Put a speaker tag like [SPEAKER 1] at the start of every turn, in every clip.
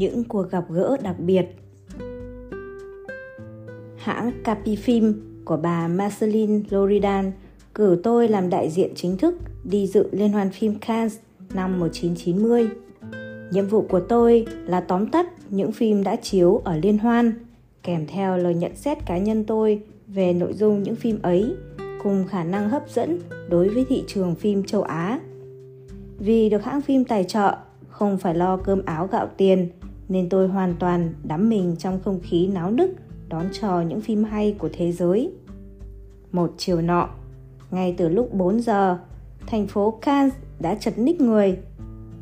[SPEAKER 1] những cuộc gặp gỡ đặc biệt. Hãng Capifilm của bà Marceline Loridan cử tôi làm đại diện chính thức đi dự Liên hoan phim Cannes năm 1990. Nhiệm vụ của tôi là tóm tắt những phim đã chiếu ở liên hoan, kèm theo lời nhận xét cá nhân tôi về nội dung những phim ấy cùng khả năng hấp dẫn đối với thị trường phim châu Á. Vì được hãng phim tài trợ, không phải lo cơm áo gạo tiền nên tôi hoàn toàn đắm mình trong không khí náo nức đón chờ những phim hay của thế giới. Một chiều nọ, ngay từ lúc 4 giờ, thành phố Cannes đã chật ních người.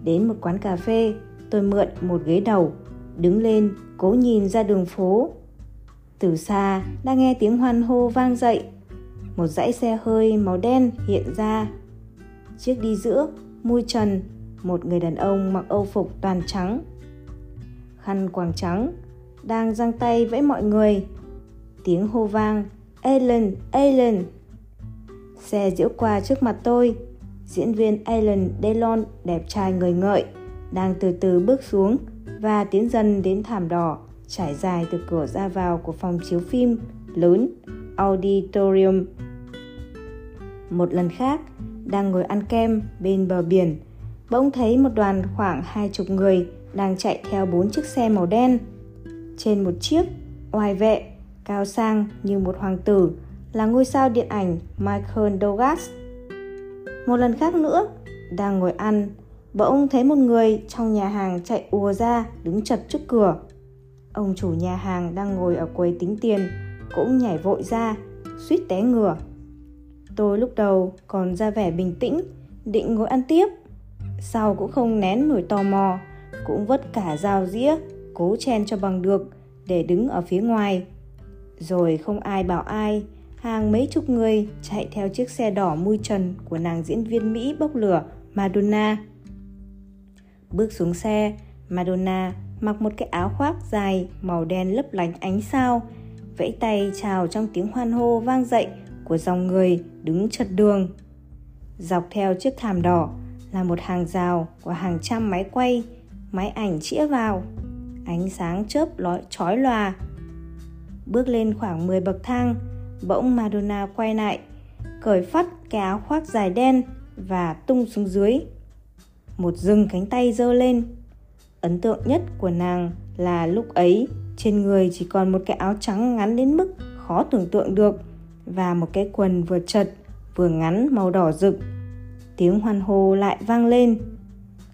[SPEAKER 1] Đến một quán cà phê, tôi mượn một ghế đầu, đứng lên cố nhìn ra đường phố. Từ xa đã nghe tiếng hoan hô vang dậy. Một dãy xe hơi màu đen hiện ra. Chiếc đi giữa, mui trần, một người đàn ông mặc âu phục toàn trắng. Khăn quàng trắng, đang giang tay vẫy mọi người. Tiếng hô vang, Alan, Alan. Xe diễu qua trước mặt tôi, diễn viên Alan Delon đẹp trai người ngợi, đang từ từ bước xuống và tiến dần đến thảm đỏ trải dài từ cửa ra vào của phòng chiếu phim lớn Auditorium. Một lần khác, đang ngồi ăn kem bên bờ biển, bỗng thấy một đoàn khoảng hai chục người đang chạy theo bốn chiếc xe màu đen. Trên một chiếc, oai vệ, cao sang như một hoàng tử là ngôi sao điện ảnh Michael Douglas. Một lần khác nữa, đang ngồi ăn, bỗng thấy một người trong nhà hàng chạy ùa ra đứng chật trước cửa. Ông chủ nhà hàng đang ngồi ở quầy tính tiền cũng nhảy vội ra, suýt té ngửa. Tôi lúc đầu còn ra vẻ bình tĩnh, định ngồi ăn tiếp. Sau cũng không nén nổi tò mò, cũng vất cả dao dĩa, cố chen cho bằng được để đứng ở phía ngoài. Rồi không ai bảo ai, hàng mấy chục người chạy theo chiếc xe đỏ mui trần của nàng diễn viên Mỹ bốc lửa Madonna. Bước xuống xe, Madonna mặc một cái áo khoác dài màu đen lấp lánh ánh sao, vẫy tay chào trong tiếng hoan hô vang dậy của dòng người đứng chật đường. Dọc theo chiếc thảm đỏ là một hàng rào của hàng trăm máy quay, máy ảnh chĩa vào. Ánh sáng chớp lói chói lòa. Bước lên khoảng 10 bậc thang, bỗng Madonna quay lại, cởi phát cái áo khoác dài đen và tung xuống dưới. Một rừng cánh tay giơ lên. Ấn tượng nhất của nàng là lúc ấy trên người chỉ còn một cái áo trắng ngắn đến mức khó tưởng tượng được và một cái quần vừa chật vừa ngắn màu đỏ rực. Tiếng hoan hô lại vang lên.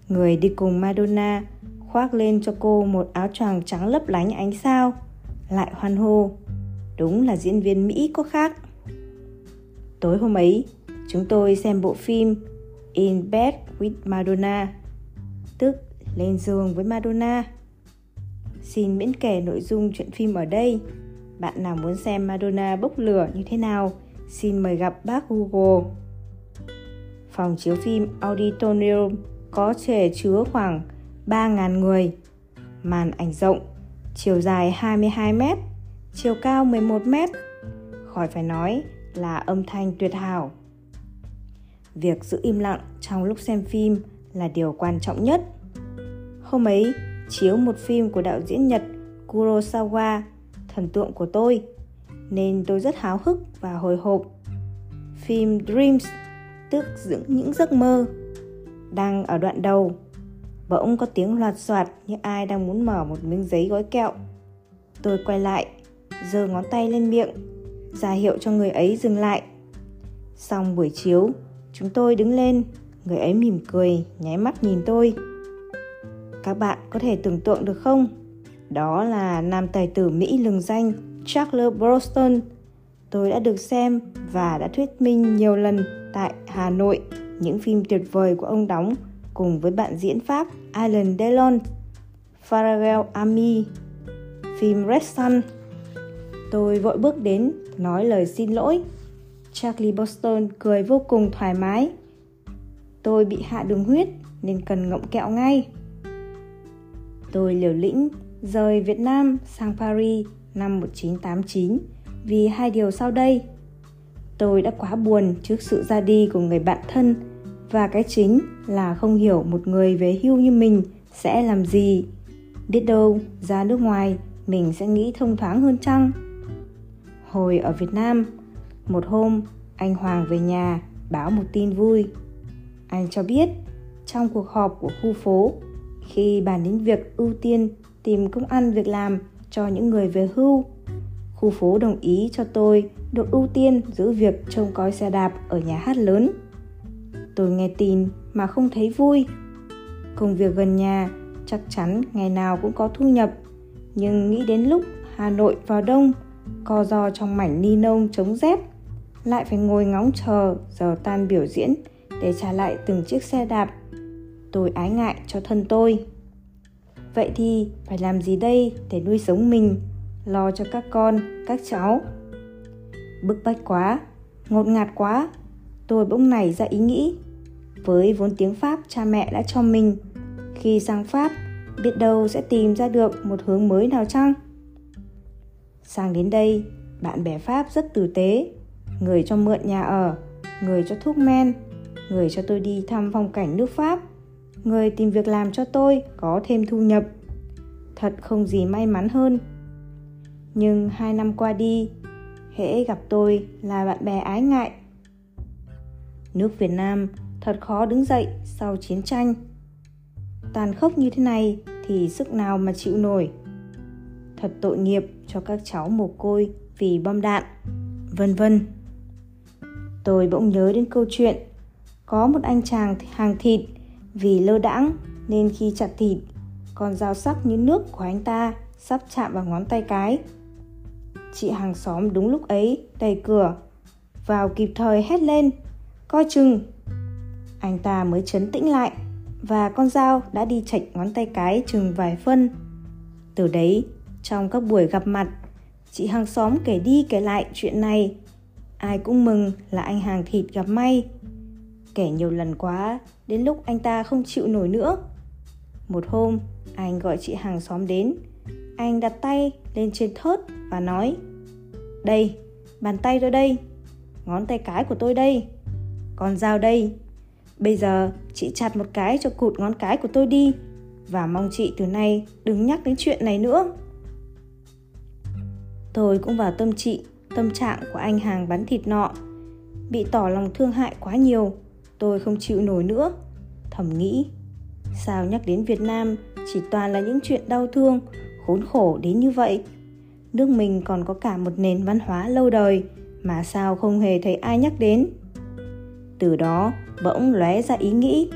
[SPEAKER 1] Người đi cùng Madonna khoác lên cho cô một áo choàng trắng lấp lánh ánh sao. Lại hoan hô. Đúng là diễn viên Mỹ có khác. Tối hôm ấy, chúng tôi xem bộ phim In Bed with Madonna, tức Lên giường với Madonna. Xin miễn kể nội dung chuyện phim ở đây. Bạn nào muốn xem Madonna bốc lửa như thế nào, xin mời gặp bác Google. Phòng chiếu phim Auditorium có thể chứa khoảng 3.000 người. Màn ảnh rộng, chiều dài 22 m, chiều cao 11 m. Khỏi phải nói là âm thanh tuyệt hảo. Việc giữ im lặng trong lúc xem phim là điều quan trọng nhất. Hôm ấy, chiếu một phim của đạo diễn Nhật Kurosawa, thần tượng của tôi, nên tôi rất háo hức và hồi hộp. Phim Dreams, tức dưỡng những giấc mơ, đang ở đoạn đầu. Bỗng có tiếng loạt soạt như ai đang muốn mở một miếng giấy gói kẹo. Tôi quay lại, giơ ngón tay lên miệng, ra hiệu cho người ấy dừng lại. Xong buổi chiếu, chúng tôi đứng lên, người ấy mỉm cười, nháy mắt nhìn tôi các bạn có thể tưởng tượng được không? Đó là nam tài tử Mỹ lừng danh Charles Bronson. Tôi đã được xem và đã thuyết minh nhiều lần tại Hà Nội những phim tuyệt vời của ông đóng cùng với bạn diễn Pháp Alan Delon, Pharrell Ami, phim Red Sun. Tôi vội bước đến nói lời xin lỗi. Charlie Boston cười vô cùng thoải mái. Tôi bị hạ đường huyết nên cần ngậm kẹo ngay. Tôi liều lĩnh rời Việt Nam sang Paris năm 1989 vì hai điều sau đây. Tôi đã quá buồn trước sự ra đi của người bạn thân và cái chính là không hiểu một người về hưu như mình sẽ làm gì. Biết đâu ra nước ngoài mình sẽ nghĩ thông thoáng hơn chăng? Hồi ở Việt Nam, một hôm anh Hoàng về nhà báo một tin vui. Anh cho biết trong cuộc họp của khu phố khi bàn đến việc ưu tiên tìm công ăn việc làm cho những người về hưu khu phố đồng ý cho tôi được ưu tiên giữ việc trông coi xe đạp ở nhà hát lớn tôi nghe tin mà không thấy vui. Công việc gần nhà chắc chắn ngày nào cũng có thu nhập, nhưng nghĩ đến lúc hà nội vào đông, co do trong mảnh ni nông chống rét, lại phải ngồi ngóng chờ giờ tan biểu diễn để trả lại từng chiếc xe đạp. Tôi ái ngại cho thân tôi. Vậy thì phải làm gì đây để nuôi sống mình? Lo cho các con, các cháu. Bức bách quá, ngột ngạt quá. Tôi bỗng nảy ra ý nghĩ với vốn tiếng pháp cha mẹ đã cho mình. Khi sang pháp, biết đâu sẽ tìm ra được một hướng mới nào chăng? Sang đến đây, bạn bè pháp rất tử tế. Người cho mượn nhà ở, người cho thuốc men, người cho tôi đi thăm phong cảnh nước pháp. Người tìm việc làm cho tôi có thêm thu nhập. Thật không gì may mắn hơn. Nhưng hai năm qua đi, hễ gặp tôi là bạn bè ái ngại. Nước việt nam thật khó đứng dậy sau chiến tranh. Tàn khốc như thế này thì sức nào mà chịu nổi? Thật tội nghiệp cho các cháu mồ côi vì bom đạn, vân vân. Tôi bỗng nhớ đến câu chuyện, có một anh chàng hàng thịt vì lơ đãng nên khi chặt thịt, con dao sắc như nước của anh ta sắp chạm vào ngón tay cái. Chị hàng xóm đúng lúc ấy đẩy cửa, vào kịp thời hét lên, coi chừng anh ta mới chấn tĩnh lại và con dao đã đi chạch ngón tay cái chừng vài phân. Từ đấy, trong các buổi gặp mặt, chị hàng xóm kể đi kể lại chuyện này. Ai cũng mừng là anh hàng thịt gặp may. Kể nhiều lần quá, đến lúc anh ta không chịu nổi nữa. Một hôm, anh gọi chị hàng xóm đến. Anh đặt tay lên trên thớt và nói, đây, bàn tay tôi đây. Ngón tay cái của tôi đây. Con dao đây bây giờ, chị chặt một cái cho cụt ngón cái của tôi đi. Và mong chị từ nay đừng nhắc đến chuyện này nữa. Tôi cũng vào tâm trị tâm trạng của anh hàng bán thịt nọ. Bị tỏ lòng thương hại quá nhiều, tôi không chịu nổi nữa. Thầm nghĩ, sao nhắc đến việt nam chỉ toàn là những chuyện đau thương, khốn khổ đến như vậy? Nước mình còn có cả một nền văn hóa lâu đời mà sao không hề thấy ai nhắc đến? Từ đó, bỗng lóe ra ý nghĩ.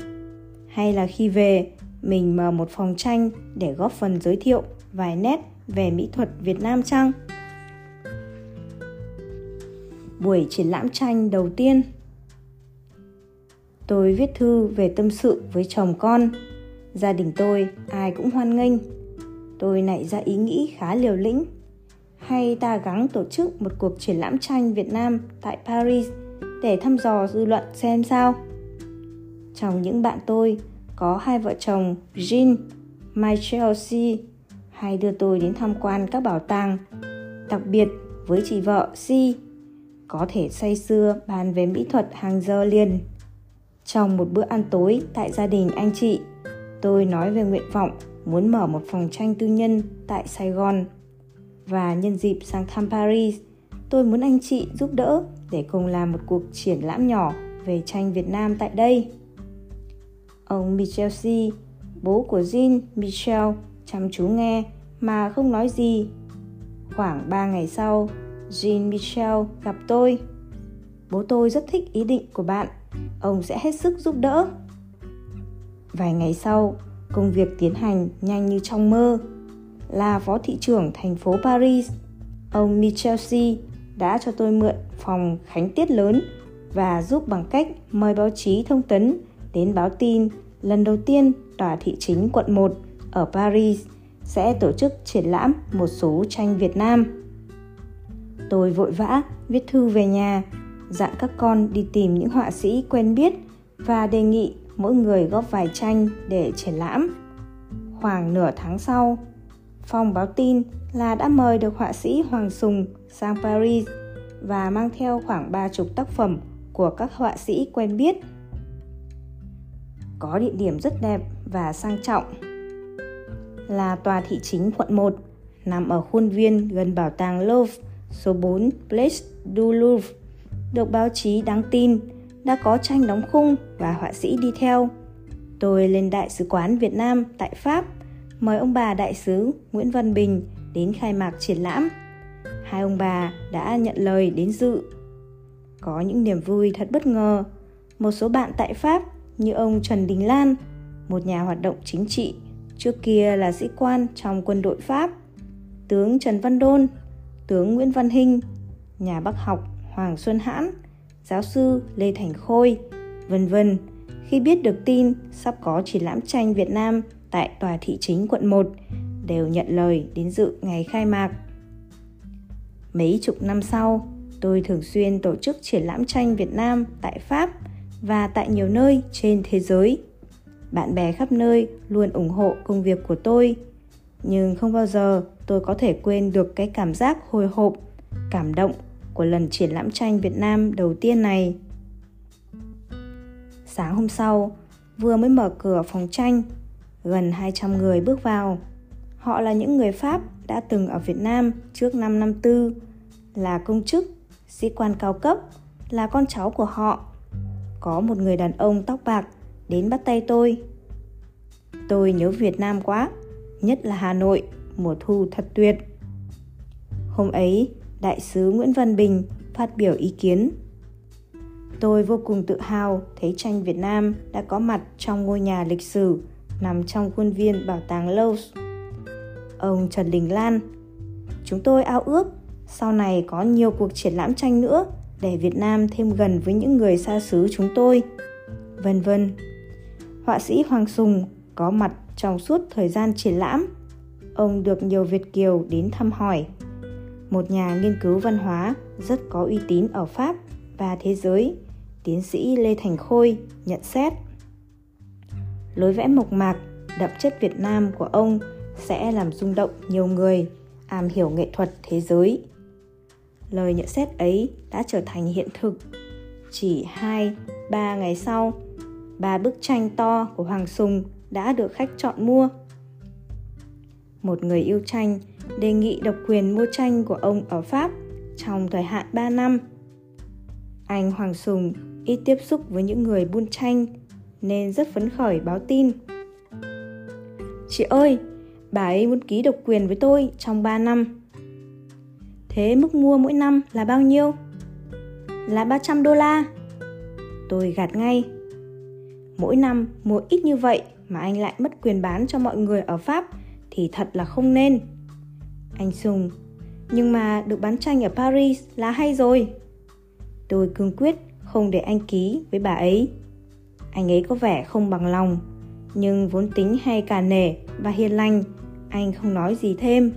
[SPEAKER 1] Hay là khi về, mình mở một phòng tranh để góp phần giới thiệu vài nét về mỹ thuật việt nam chăng? Buổi triển lãm tranh đầu tiên. Tôi viết thư về tâm sự với chồng con. Gia đình tôi ai cũng hoan nghênh. Tôi nảy ra ý nghĩ khá liều lĩnh. Hay ta gắng tổ chức một cuộc triển lãm tranh Việt Nam tại Paris để thăm dò dư luận xem sao. Trong những bạn tôi có hai vợ chồng Jean, My Chelsea hay đưa tôi đến tham quan các bảo tàng, đặc biệt với chị vợ Si, có thể say sưa bàn về mỹ thuật hàng giờ liền. Trong một bữa ăn tối tại gia đình anh chị, tôi nói về nguyện vọng muốn mở một phòng tranh tư nhân tại Sài Gòn và nhân dịp sang thăm Paris, tôi muốn anh chị giúp đỡ để cùng làm một cuộc triển lãm nhỏ về tranh Việt Nam tại đây. Ông Michel C, bố của Jean Michel, chăm chú nghe mà không nói gì. Khoảng 3 ngày sau, Jean Michel gặp tôi. Bố tôi rất thích ý định của bạn, ông sẽ hết sức giúp đỡ. Vài ngày sau, công việc tiến hành nhanh như trong mơ là phó thị trưởng thành phố Paris, ông Michel C đã cho tôi mượn phòng khánh tiết lớn và giúp bằng cách mời báo chí thông tấn đến báo tin lần đầu tiên tòa thị chính quận 1 ở Paris sẽ tổ chức triển lãm một số tranh Việt Nam. Tôi vội vã viết thư về nhà, dặn các con đi tìm những họa sĩ quen biết và đề nghị mỗi người góp vài tranh để triển lãm. Khoảng nửa tháng sau, phòng báo tin là đã mời được họa sĩ Hoàng Sùng sang Paris và mang theo khoảng ba chục tác phẩm của các họa sĩ quen biết. Có địa điểm rất đẹp và sang trọng. là tòa thị chính quận 1, nằm ở khuôn viên gần bảo tàng Louvre, số 4 Place du Louvre. Được báo chí đáng tin, đã có tranh đóng khung và họa sĩ đi theo. Tôi lên Đại sứ quán Việt Nam tại Pháp, mời ông bà đại sứ Nguyễn Văn Bình đến khai mạc triển lãm. Hai ông bà đã nhận lời đến dự. Có những niềm vui thật bất ngờ. Một số bạn tại Pháp như ông Trần Đình Lan, một nhà hoạt động chính trị, trước kia là sĩ quan trong quân đội Pháp, tướng Trần Văn Đôn, tướng Nguyễn Văn Hinh, nhà bác học Hoàng Xuân Hãn, giáo sư Lê Thành Khôi, vân vân khi biết được tin sắp có triển lãm tranh Việt Nam tại tòa thị chính quận 1 đều nhận lời đến dự ngày khai mạc. Mấy chục năm sau, tôi thường xuyên tổ chức triển lãm tranh Việt Nam tại Pháp và tại nhiều nơi trên thế giới. Bạn bè khắp nơi luôn ủng hộ công việc của tôi, nhưng không bao giờ tôi có thể quên được cái cảm giác hồi hộp, cảm động của lần triển lãm tranh Việt Nam đầu tiên này. Sáng hôm sau, vừa mới mở cửa phòng tranh, gần 200 người bước vào. Họ là những người Pháp đã từng ở Việt Nam trước năm năm tư, là công chức, sĩ quan cao cấp, là con cháu của họ. Có một người đàn ông tóc bạc đến bắt tay tôi. Tôi nhớ Việt Nam quá, nhất là Hà Nội, mùa thu thật tuyệt. Hôm ấy, Đại sứ Nguyễn Văn Bình phát biểu ý kiến. Tôi vô cùng tự hào thấy tranh Việt Nam đã có mặt trong ngôi nhà lịch sử nằm trong khuôn viên bảo tàng Louvre. Ông Trần Đình Lan Chúng tôi ao ước sau này có nhiều cuộc triển lãm tranh nữa để Việt Nam thêm gần với những người xa xứ chúng tôi. Vân vân. Họa sĩ Hoàng Sùng có mặt trong suốt thời gian triển lãm. Ông được nhiều Việt kiều đến thăm hỏi một nhà nghiên cứu văn hóa rất có uy tín ở Pháp và thế giới, tiến sĩ Lê Thành Khôi nhận xét. Lối vẽ mộc mạc, đậm chất Việt Nam của ông sẽ làm rung động nhiều người am hiểu nghệ thuật thế giới. Lời nhận xét ấy đã trở thành hiện thực. Chỉ 2, 3 ngày sau, ba bức tranh to của Hoàng Sùng đã được khách chọn mua. Một người yêu tranh đề nghị độc quyền mua tranh của ông ở Pháp trong thời hạn 3 năm. Anh Hoàng Sùng ít tiếp xúc với những người buôn tranh nên rất phấn khởi báo tin. Chị ơi, bà ấy muốn ký độc quyền với tôi trong 3 năm. Thế mức mua mỗi năm là bao nhiêu? Là 300 đô la. Tôi gạt ngay. Mỗi năm mua ít như vậy mà anh lại mất quyền bán cho mọi người ở Pháp thì thật là không nên. Anh Sùng, Nhưng mà được bán tranh ở Paris là hay rồi Tôi cương quyết không để anh ký với bà ấy Anh ấy có vẻ không bằng lòng, Nhưng vốn tính hay cả nể và hiền lành anh không nói gì thêm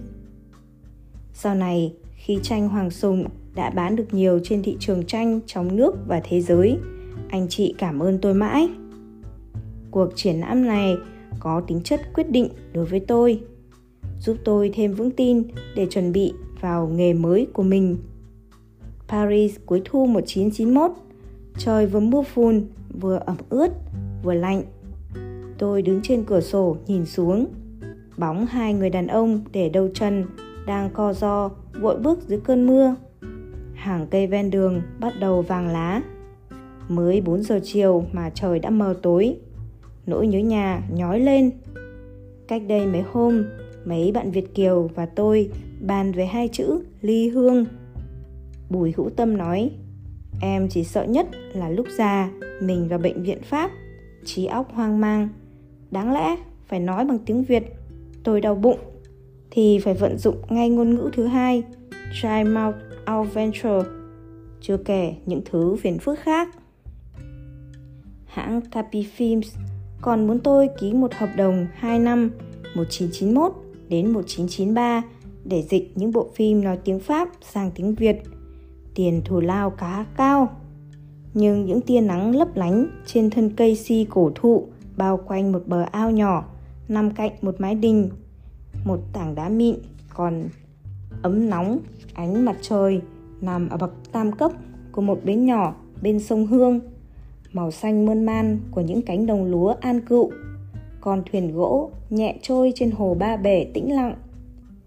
[SPEAKER 1] Sau này khi tranh Hoàng Sùng đã bán được nhiều trên thị trường tranh trong nước và thế giới Anh chị cảm ơn tôi mãi Cuộc triển lãm này có tính chất quyết định đối với tôi giúp tôi thêm vững tin để chuẩn bị vào nghề mới của mình. Paris cuối thu 1991, trời vừa mưa phùn, vừa ẩm ướt, vừa lạnh. Tôi đứng trên cửa sổ nhìn xuống, bóng hai người đàn ông để đầu chân đang co do vội bước dưới cơn mưa. Hàng cây ven đường bắt đầu vàng lá. Mới 4 giờ chiều mà trời đã mờ tối. Nỗi nhớ nhà nhói lên. Cách đây mấy hôm, mấy bạn Việt Kiều và tôi bàn về hai chữ ly hương. Bùi Hữu Tâm nói, em chỉ sợ nhất là lúc già mình vào bệnh viện Pháp, trí óc hoang mang. Đáng lẽ phải nói bằng tiếng Việt, tôi đau bụng, thì phải vận dụng ngay ngôn ngữ thứ hai, dry mouth out venture, chưa kể những thứ phiền phức khác. Hãng Capi Films còn muốn tôi ký một hợp đồng 2 năm 1991 đến 1993 để dịch những bộ phim nói tiếng Pháp sang tiếng Việt. Tiền thù lao cá cao. Nhưng những tia nắng lấp lánh trên thân cây si cổ thụ bao quanh một bờ ao nhỏ nằm cạnh một mái đình. Một tảng đá mịn còn ấm nóng ánh mặt trời nằm ở bậc tam cấp của một bến nhỏ bên sông Hương. Màu xanh mơn man của những cánh đồng lúa an cựu con thuyền gỗ nhẹ trôi trên hồ Ba Bể tĩnh lặng,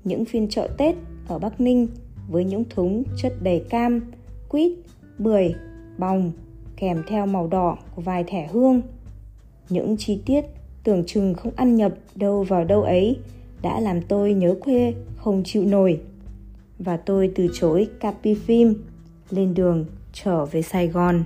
[SPEAKER 1] những phiên chợ Tết ở Bắc Ninh với những thúng chất đầy cam, quýt, bưởi, bòng kèm theo màu đỏ của vài thẻ hương. Những chi tiết tưởng chừng không ăn nhập đâu vào đâu ấy, đã làm tôi nhớ quê không chịu nổi. Và tôi từ chối Capi Phim, lên đường trở về Sài Gòn.